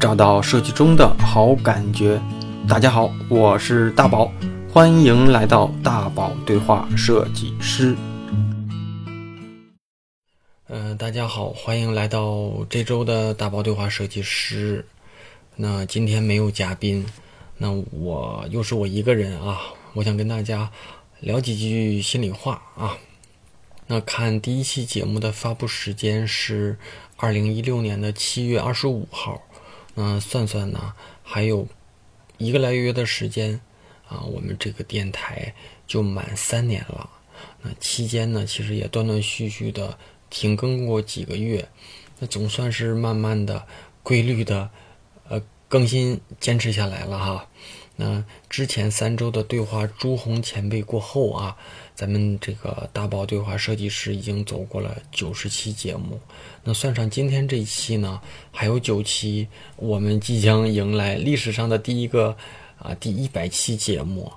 找到设计中的好感觉。大家好，我是大宝，欢迎来到大宝对话设计师。嗯、大家好，欢迎来到这周的大宝对话设计师。那今天没有嘉宾，那我又是我一个人啊，我想跟大家聊几句心里话啊。那看第一期节目的发布时间是二零一六年的七月二十五号，那算算呢，还有一个来月的时间啊，我们这个电台就满三年了。那期间呢，其实也断断续续的停更过几个月，那总算是慢慢的、规律的，更新坚持下来了哈。那之前三周的对话朱红前辈过后啊，咱们这个大宝对话设计师已经走过了九十期节目。那算上今天这一期呢，还有九期，我们即将迎来历史上的第一个啊第一百期节目。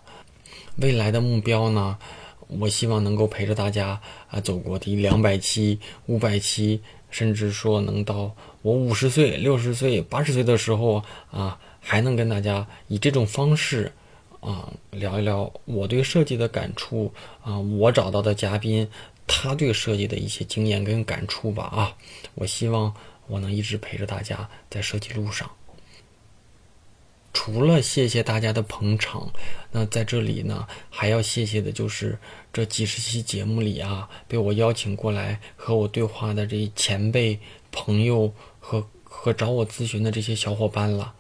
未来的目标呢，我希望能够陪着大家啊走过第两百期、五百期，甚至说能到我五十岁、六十岁、八十岁的时候啊。还能跟大家以这种方式，啊，聊一聊我对设计的感触啊，我找到的嘉宾他对设计的一些经验跟感触吧啊，我希望我能一直陪着大家在设计路上。除了谢谢大家的捧场，那在这里呢，还要谢谢的就是这几十期节目里啊，被我邀请过来和我对话的这些前辈、朋友和和找我咨询的这些小伙伴了。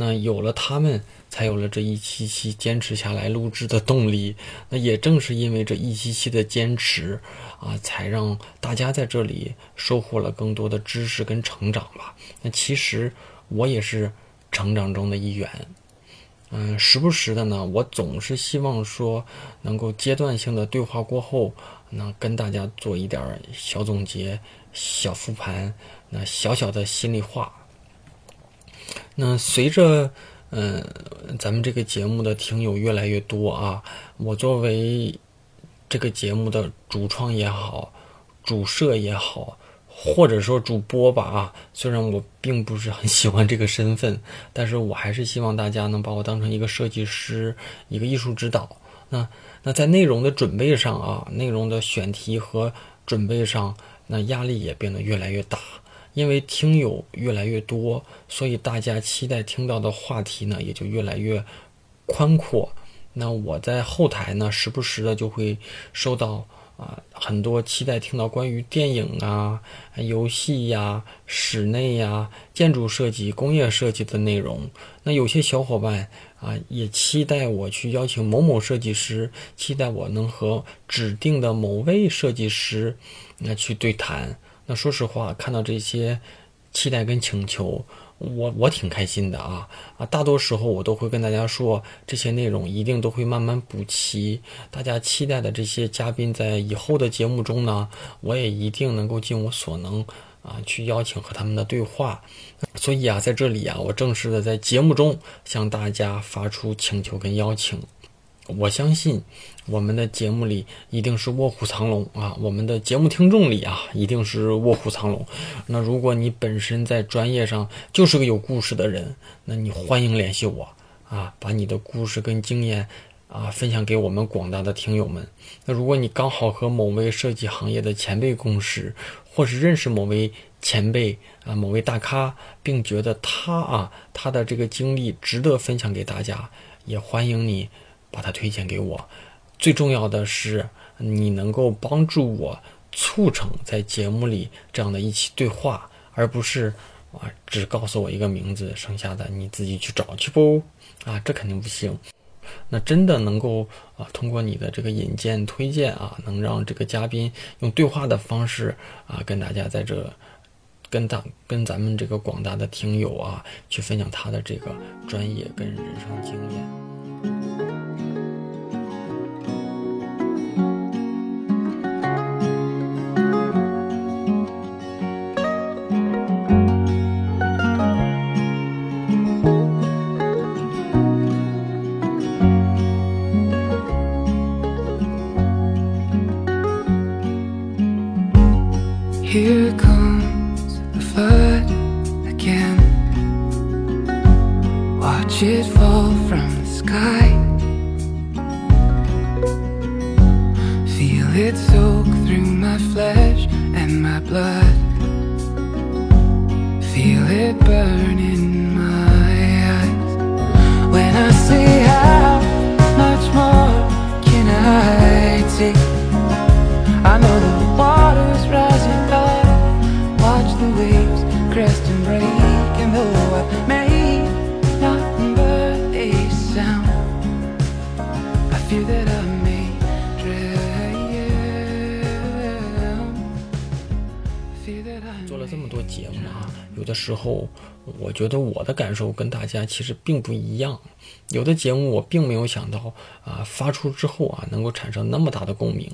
那有了他们，才有了这一期期坚持下来录制的动力。那也正是因为这一期期的坚持啊，才让大家在这里收获了更多的知识跟成长吧。那其实我也是成长中的一员。嗯，时不时的呢，我总是希望说能够阶段性的对话过后，那跟大家做一点小总结、小复盘，那小小的心里话。那随着，嗯，咱们这个节目的听友越来越多啊，我作为这个节目的主创也好，主设也好，或者说主播吧啊，虽然我并不是很喜欢这个身份，但是我还是希望大家能把我当成一个设计师，一个艺术指导。那那在内容的准备上啊，内容的选题和准备上，那压力也变得越来越大。因为听友越来越多，所以大家期待听到的话题呢也就越来越宽阔。那我在后台呢，时不时的就会收到啊很多期待听到关于电影啊、游戏呀、室内呀、建筑设计、工业设计的内容。那有些小伙伴啊也期待我去邀请某某设计师，期待我能和指定的某位设计师那去对谈。那说实话，看到这些期待跟请求，我我挺开心的啊啊！大多时候我都会跟大家说，这些内容一定都会慢慢补齐。大家期待的这些嘉宾，在以后的节目中呢，我也一定能够尽我所能啊，去邀请和他们的对话。所以啊，在这里啊，我正式的在节目中向大家发出请求跟邀请。我相信，我们的节目里一定是卧虎藏龙啊！我们的节目听众里啊，一定是卧虎藏龙。那如果你本身在专业上就是个有故事的人，那你欢迎联系我啊，把你的故事跟经验啊分享给我们广大的听友们。那如果你刚好和某位设计行业的前辈共事，或是认识某位前辈啊、某位大咖，并觉得他啊他的这个经历值得分享给大家，也欢迎你。把它推荐给我，最重要的是你能够帮助我促成在节目里这样的一起对话，而不是啊只告诉我一个名字，剩下的你自己去找去不啊，这肯定不行。那真的能够啊通过你的这个引荐推荐啊，能让这个嘉宾用对话的方式啊跟大家在这跟大跟咱们这个广大的听友啊去分享他的这个专业跟人生经验。的时候我觉得我的感受跟大家其实并不一样。有的节目我并没有想到啊，发出之后啊能够产生那么大的共鸣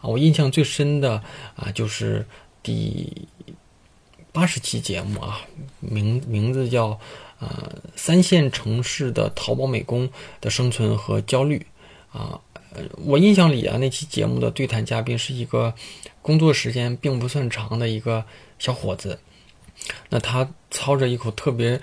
啊。我印象最深的啊就是第八十期节目啊，名名字叫呃三线城市的淘宝美工的生存和焦虑啊。我印象里啊，那期节目的对谈嘉宾是一个工作时间并不算长的一个小伙子，那他操着一口特别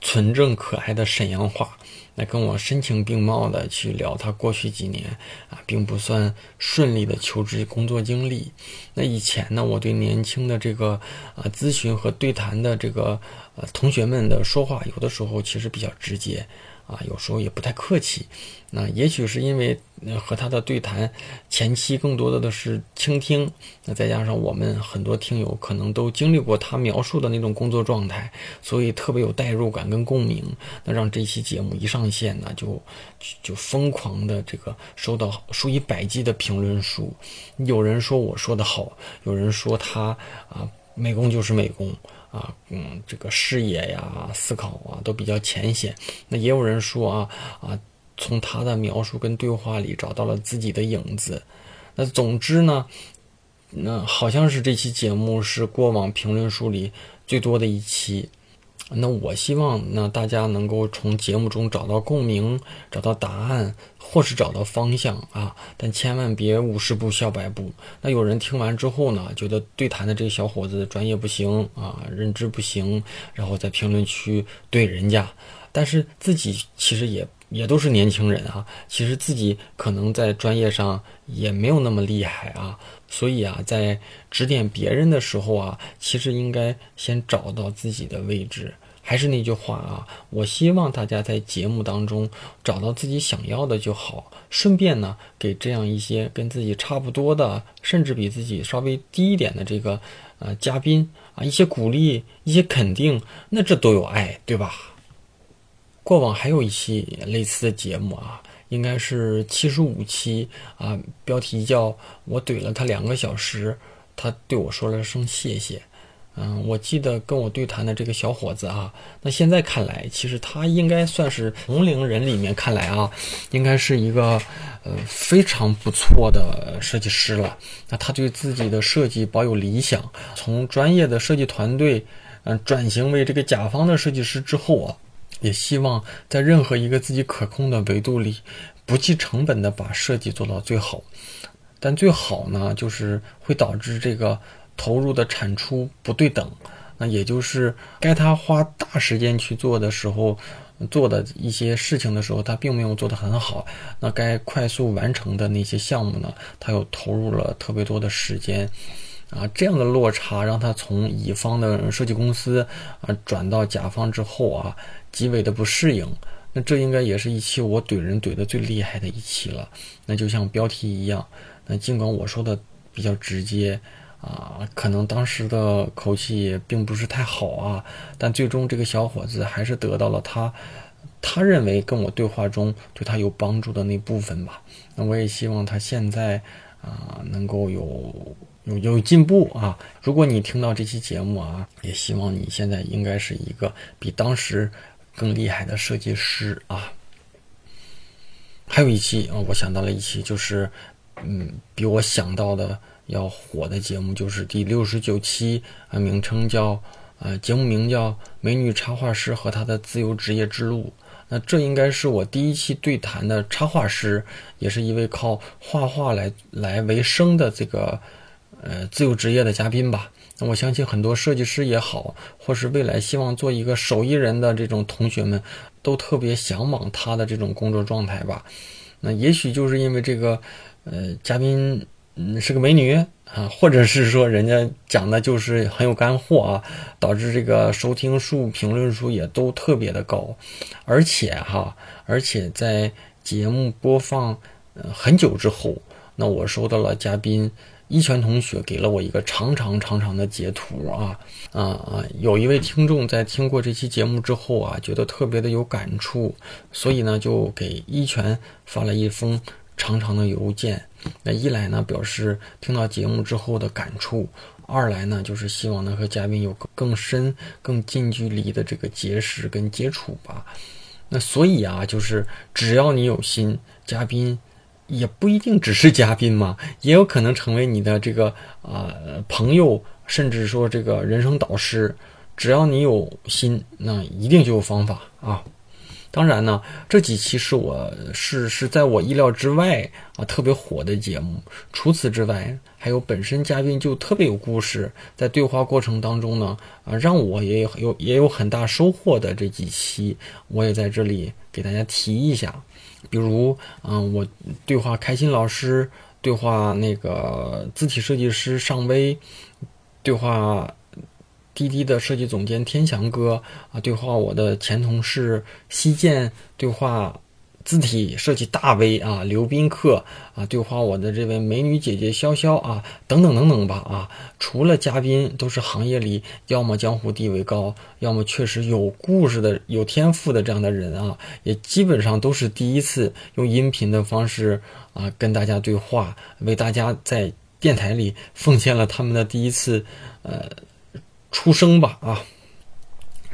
纯正可爱的沈阳话，来跟我深情并茂的去聊他过去几年啊，并不算顺利的求职工作经历。那以前呢，我对年轻的这个啊咨询和对谈的这个呃同学们的说话，有的时候其实比较直接。啊，有时候也不太客气。那也许是因为和他的对谈前期更多的的是倾听，那再加上我们很多听友可能都经历过他描述的那种工作状态，所以特别有代入感跟共鸣。那让这期节目一上线呢，就就疯狂的这个收到数以百计的评论数。有人说我说的好，有人说他啊美工就是美工。啊，嗯，这个视野呀、思考啊都比较浅显。那也有人说啊啊，从他的描述跟对话里找到了自己的影子。那总之呢，那好像是这期节目是过往评论书里最多的一期。那我希望呢，大家能够从节目中找到共鸣，找到答案，或是找到方向啊！但千万别五十步笑百步。那有人听完之后呢，觉得对谈的这个小伙子专业不行啊，认知不行，然后在评论区怼人家。但是自己其实也也都是年轻人啊，其实自己可能在专业上也没有那么厉害啊。所以啊，在指点别人的时候啊，其实应该先找到自己的位置。还是那句话啊，我希望大家在节目当中找到自己想要的就好。顺便呢，给这样一些跟自己差不多的，甚至比自己稍微低一点的这个呃嘉宾啊，一些鼓励，一些肯定，那这都有爱，对吧？过往还有一期类似的节目啊。应该是七十五期啊，标题叫我怼了他两个小时，他对我说了声谢谢。嗯，我记得跟我对谈的这个小伙子啊，那现在看来，其实他应该算是同龄人里面看来啊，应该是一个呃非常不错的设计师了。那他对自己的设计保有理想，从专业的设计团队嗯转型为这个甲方的设计师之后啊。也希望在任何一个自己可控的维度里，不计成本的把设计做到最好。但最好呢，就是会导致这个投入的产出不对等。那也就是该他花大时间去做的时候，做的一些事情的时候，他并没有做得很好。那该快速完成的那些项目呢，他又投入了特别多的时间。啊，这样的落差让他从乙方的设计公司啊转到甲方之后啊。极为的不适应，那这应该也是一期我怼人怼的最厉害的一期了。那就像标题一样，那尽管我说的比较直接啊，可能当时的口气也并不是太好啊，但最终这个小伙子还是得到了他他认为跟我对话中对他有帮助的那部分吧。那我也希望他现在啊能够有有有进步啊。如果你听到这期节目啊，也希望你现在应该是一个比当时。更厉害的设计师啊！还有一期啊，我想到了一期，就是嗯，比我想到的要火的节目，就是第六十九期啊，名称叫呃，节目名叫《美女插画师和她的自由职业之路》。那这应该是我第一期对谈的插画师，也是一位靠画画来来为生的这个呃自由职业的嘉宾吧。那我相信很多设计师也好，或是未来希望做一个手艺人的这种同学们，都特别向往他的这种工作状态吧。那也许就是因为这个，呃，嘉宾嗯是个美女啊，或者是说人家讲的就是很有干货啊，导致这个收听数、评论数也都特别的高，而且哈，而且在节目播放呃很久之后，那我收到了嘉宾。一泉同学给了我一个长长长长的截图啊啊啊！有一位听众在听过这期节目之后啊，觉得特别的有感触，所以呢就给一泉发了一封长长的邮件。那一来呢表示听到节目之后的感触，二来呢就是希望能和嘉宾有更深、更近距离的这个结识跟接触吧。那所以啊，就是只要你有心，嘉宾。也不一定只是嘉宾嘛，也有可能成为你的这个啊朋友，甚至说这个人生导师。只要你有心，那一定就有方法啊。当然呢，这几期是我是是在我意料之外啊，特别火的节目。除此之外，还有本身嘉宾就特别有故事，在对话过程当中呢啊，让我也有也有很大收获的这几期，我也在这里给大家提一下。比如，嗯，我对话开心老师，对话那个字体设计师尚威，对话滴滴的设计总监天翔哥啊，对话我的前同事西建，对话。字体设计大 V 啊，刘宾客啊，对话我的这位美女姐姐潇潇啊，等等等等吧啊，除了嘉宾都是行业里要么江湖地位高，要么确实有故事的、有天赋的这样的人啊，也基本上都是第一次用音频的方式啊跟大家对话，为大家在电台里奉献了他们的第一次呃出生吧啊。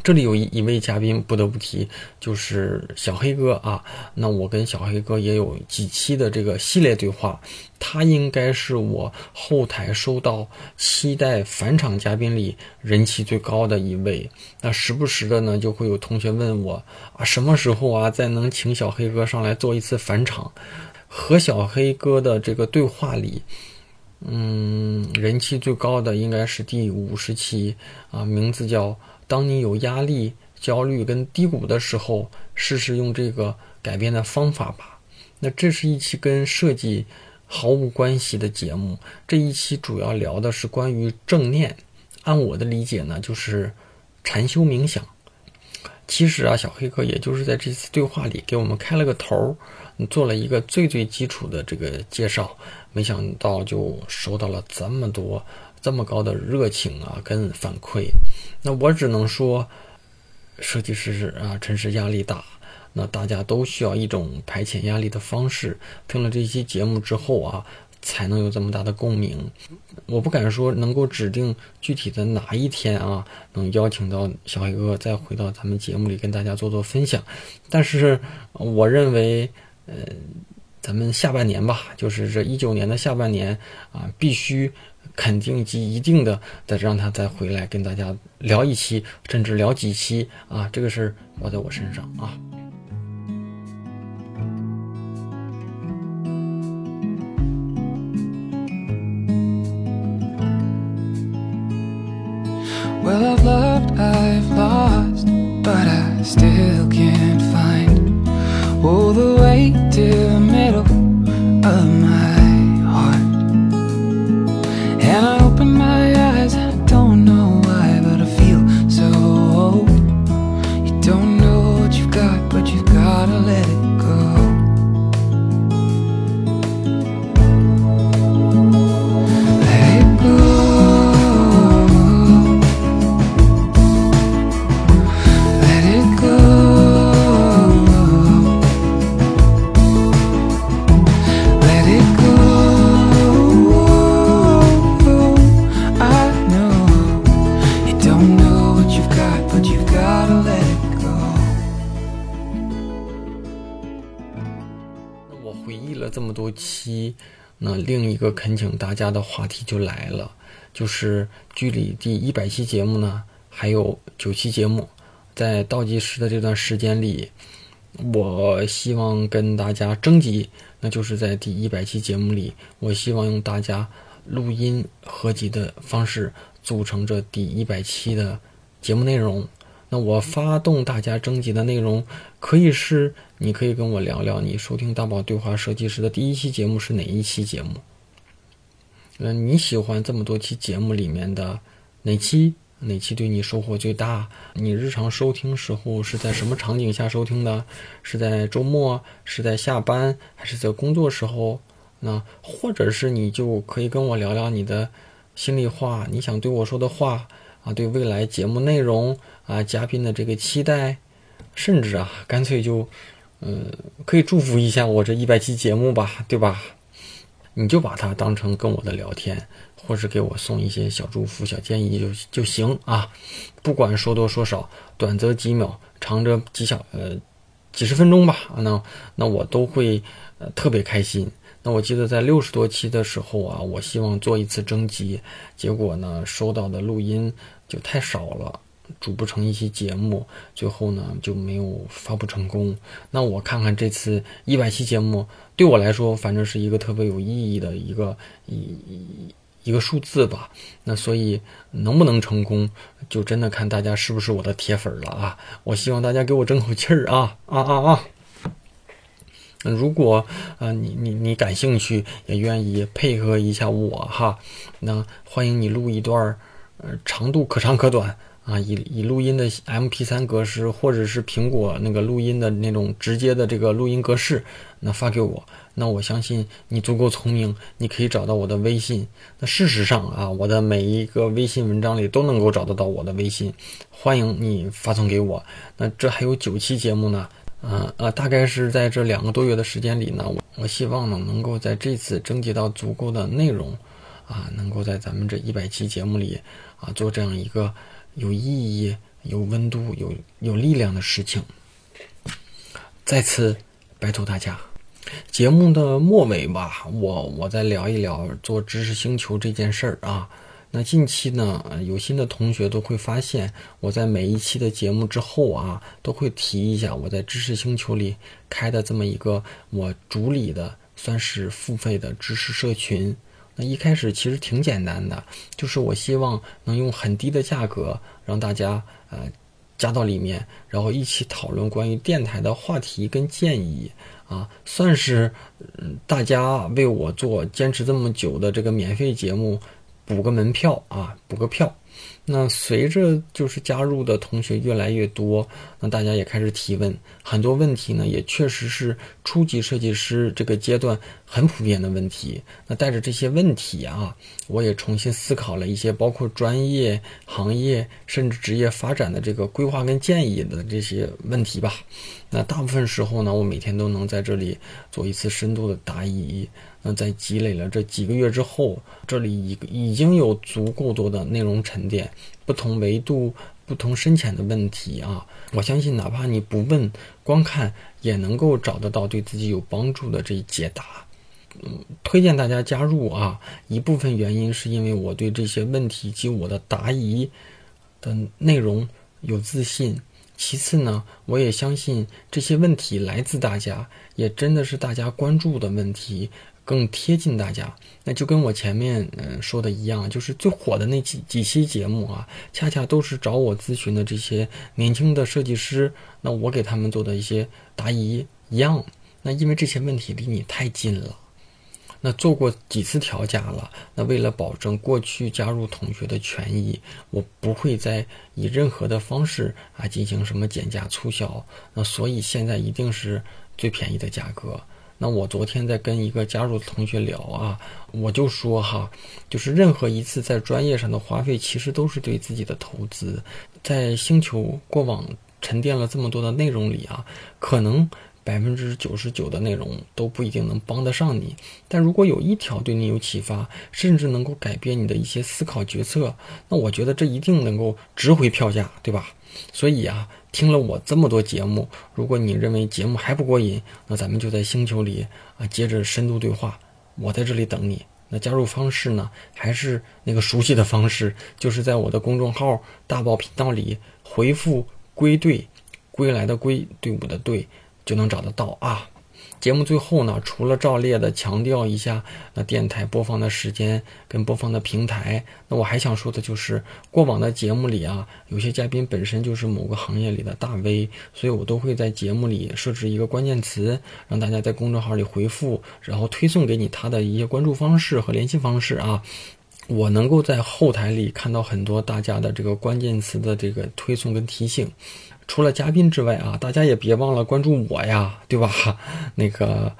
这里有一一位嘉宾不得不提，就是小黑哥啊。那我跟小黑哥也有几期的这个系列对话，他应该是我后台收到期待返场嘉宾里人气最高的一位。那时不时的呢，就会有同学问我啊，什么时候啊，再能请小黑哥上来做一次返场？和小黑哥的这个对话里，嗯，人气最高的应该是第五十期啊，名字叫。当你有压力、焦虑跟低谷的时候，试试用这个改变的方法吧。那这是一期跟设计毫无关系的节目。这一期主要聊的是关于正念。按我的理解呢，就是禅修冥想。其实啊，小黑哥也就是在这次对话里给我们开了个头，做了一个最最基础的这个介绍。没想到就收到了这么多。这么高的热情啊，跟反馈，那我只能说，设计师是啊，真是压力大。那大家都需要一种排遣压力的方式。听了这期节目之后啊，才能有这么大的共鸣。我不敢说能够指定具体的哪一天啊，能邀请到小黑哥再回到咱们节目里跟大家做做分享。但是我认为，呃，咱们下半年吧，就是这一九年的下半年啊，必须。肯定及一定的，再让他再回来跟大家聊一期，甚至聊几期啊，这个事儿包在我身上啊。And I 那另一个恳请大家的话题就来了，就是距离第一百期节目呢还有九期节目，在倒计时的这段时间里，我希望跟大家征集，那就是在第一百期节目里，我希望用大家录音合集的方式组成这第一百期的节目内容。那我发动大家征集的内容，可以是你可以跟我聊聊你收听大宝对话设计师的第一期节目是哪一期节目？嗯，你喜欢这么多期节目里面的哪期？哪期对你收获最大？你日常收听时候是在什么场景下收听的？是在周末？是在下班？还是在工作时候？那或者是你就可以跟我聊聊你的心里话，你想对我说的话啊，对未来节目内容啊，嘉宾的这个期待，甚至啊，干脆就，嗯，可以祝福一下我这一百期节目吧，对吧？你就把它当成跟我的聊天。或是给我送一些小祝福、小建议就就行啊，不管说多说少，短则几秒，长则几小呃几十分钟吧。那那我都会呃特别开心。那我记得在六十多期的时候啊，我希望做一次征集，结果呢收到的录音就太少了，组不成一期节目，最后呢就没有发布成功。那我看看这次一百期节目，对我来说反正是一个特别有意义的一个一一。个数字吧，那所以能不能成功，就真的看大家是不是我的铁粉了啊！我希望大家给我争口气儿啊啊啊啊！如果啊你你你感兴趣，也愿意配合一下我哈，那欢迎你录一段，呃，长度可长可短啊，以以录音的 MP3 格式，或者是苹果那个录音的那种直接的这个录音格式，那发给我。那我相信你足够聪明，你可以找到我的微信。那事实上啊，我的每一个微信文章里都能够找得到我的微信，欢迎你发送给我。那这还有九期节目呢，呃呃，大概是在这两个多月的时间里呢，我我希望呢能够在这次征集到足够的内容，啊，能够在咱们这一百期节目里啊做这样一个有意义、有温度、有有力量的事情。再次拜托大家。节目的末尾吧，我我再聊一聊做知识星球这件事儿啊。那近期呢，有心的同学都会发现，我在每一期的节目之后啊，都会提一下我在知识星球里开的这么一个我主理的，算是付费的知识社群。那一开始其实挺简单的，就是我希望能用很低的价格让大家呃加到里面，然后一起讨论关于电台的话题跟建议。啊，算是嗯，大家为我做坚持这么久的这个免费节目补个门票啊，补个票。那随着就是加入的同学越来越多，那大家也开始提问，很多问题呢也确实是初级设计师这个阶段很普遍的问题。那带着这些问题啊，我也重新思考了一些包括专业、行业甚至职业发展的这个规划跟建议的这些问题吧。那大部分时候呢，我每天都能在这里做一次深度的答疑。那在积累了这几个月之后，这里已已经有足够多的内容沉淀，不同维度、不同深浅的问题啊，我相信哪怕你不问，光看也能够找得到对自己有帮助的这一解答。嗯，推荐大家加入啊，一部分原因是因为我对这些问题及我的答疑的内容有自信，其次呢，我也相信这些问题来自大家，也真的是大家关注的问题。更贴近大家，那就跟我前面嗯说的一样，就是最火的那几几期节目啊，恰恰都是找我咨询的这些年轻的设计师，那我给他们做的一些答疑一样。那因为这些问题离你太近了，那做过几次调价了，那为了保证过去加入同学的权益，我不会再以任何的方式啊进行什么减价促销，那所以现在一定是最便宜的价格。那我昨天在跟一个加入的同学聊啊，我就说哈，就是任何一次在专业上的花费，其实都是对自己的投资。在星球过往沉淀了这么多的内容里啊，可能百分之九十九的内容都不一定能帮得上你，但如果有一条对你有启发，甚至能够改变你的一些思考决策，那我觉得这一定能够值回票价，对吧？所以啊。听了我这么多节目，如果你认为节目还不过瘾，那咱们就在星球里啊接着深度对话。我在这里等你。那加入方式呢，还是那个熟悉的方式，就是在我的公众号“大宝频道”里回复“归队”，归来的归，队伍的队，就能找得到啊。节目最后呢，除了照例的强调一下那电台播放的时间跟播放的平台，那我还想说的就是，过往的节目里啊，有些嘉宾本身就是某个行业里的大 V，所以我都会在节目里设置一个关键词，让大家在公众号里回复，然后推送给你他的一些关注方式和联系方式啊。我能够在后台里看到很多大家的这个关键词的这个推送跟提醒。除了嘉宾之外啊，大家也别忘了关注我呀，对吧？那个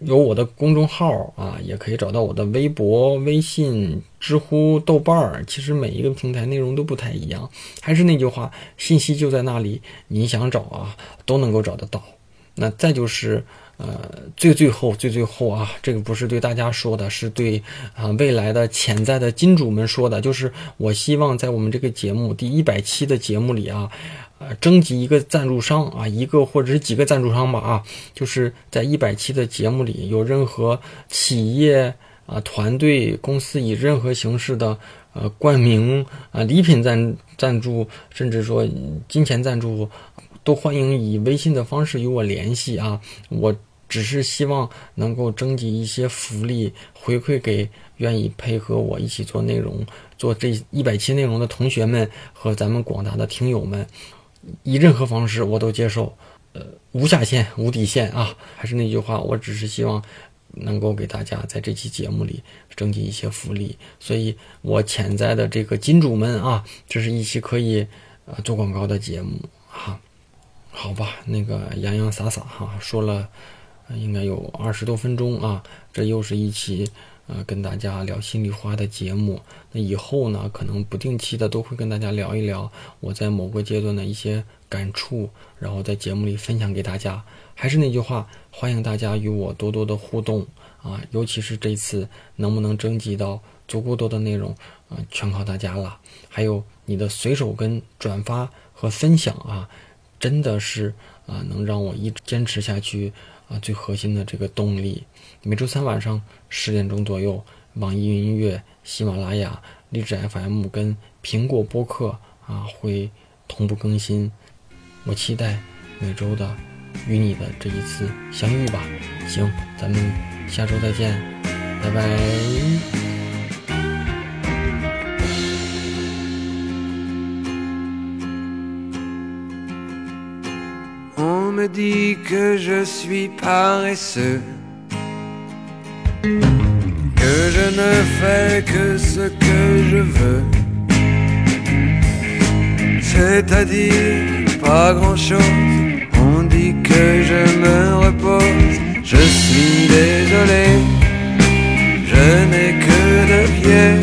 有我的公众号啊，也可以找到我的微博、微信、知乎、豆瓣儿。其实每一个平台内容都不太一样。还是那句话，信息就在那里，你想找啊，都能够找得到。那再就是。呃，最最后最最后啊，这个不是对大家说的，是对啊未来的潜在的金主们说的。就是我希望在我们这个节目第一百期的节目里啊，呃，征集一个赞助商啊，一个或者是几个赞助商吧啊，就是在一百期的节目里，有任何企业啊、团队、公司以任何形式的呃冠名啊、礼品赞赞助，甚至说金钱赞助，都欢迎以微信的方式与我联系啊，我。只是希望能够征集一些福利回馈给愿意配合我一起做内容、做这一百期内容的同学们和咱们广大的听友们，以任何方式我都接受，呃，无下限、无底线啊！还是那句话，我只是希望能够给大家在这期节目里征集一些福利，所以我潜在的这个金主们啊，这是一期可以呃做广告的节目哈，好吧，那个洋洋洒洒哈说了。应该有二十多分钟啊，这又是一期呃跟大家聊心里话的节目。那以后呢，可能不定期的都会跟大家聊一聊我在某个阶段的一些感触，然后在节目里分享给大家。还是那句话，欢迎大家与我多多的互动啊，尤其是这次能不能征集到足够多的内容啊，全靠大家了。还有你的随手跟转发和分享啊，真的是啊能让我一直坚持下去。啊，最核心的这个动力，每周三晚上十点钟左右，网易云音乐、喜马拉雅、荔枝 FM 跟苹果播客啊会同步更新。我期待每周的与你的这一次相遇吧。行，咱们下周再见，拜拜。Me dit que je suis paresseux, que je ne fais que ce que je veux, c'est-à-dire pas grand-chose. On dit que je me repose, je suis désolé, je n'ai que deux pieds,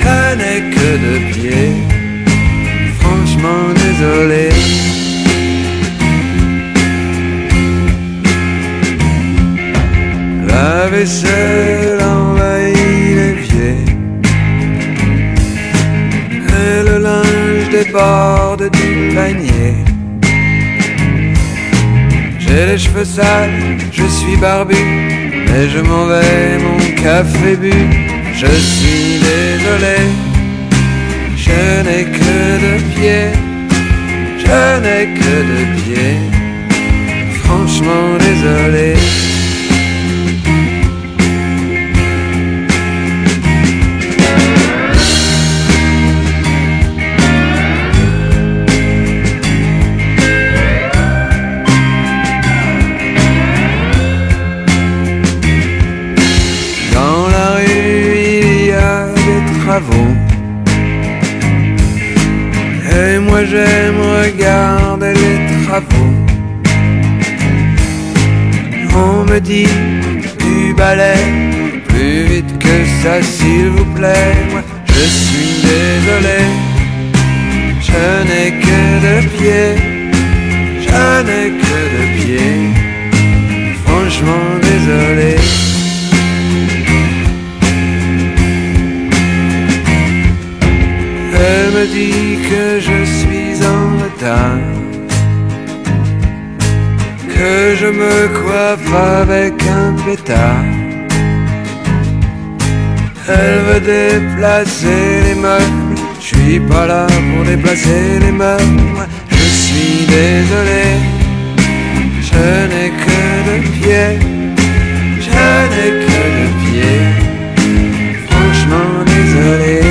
je n'ai que deux pieds, cheveux sales, je suis barbu Mais je m'en vais, mon café bu. Je suis désolé Je n'ai que deux pieds Je n'ai que deux pieds. Franchement désolé On me dit du balai, plus vite que ça s'il vous plaît. Moi je suis désolé, je n'ai que deux pieds, je n'ai que deux pieds. Franchement désolé. Elle me dit que je suis en retard je me coiffe avec un pétard. Elle veut déplacer les meubles, je suis pas là pour déplacer les meubles. Je suis désolé, je n'ai que deux pieds, je n'ai que deux pieds. Franchement désolé.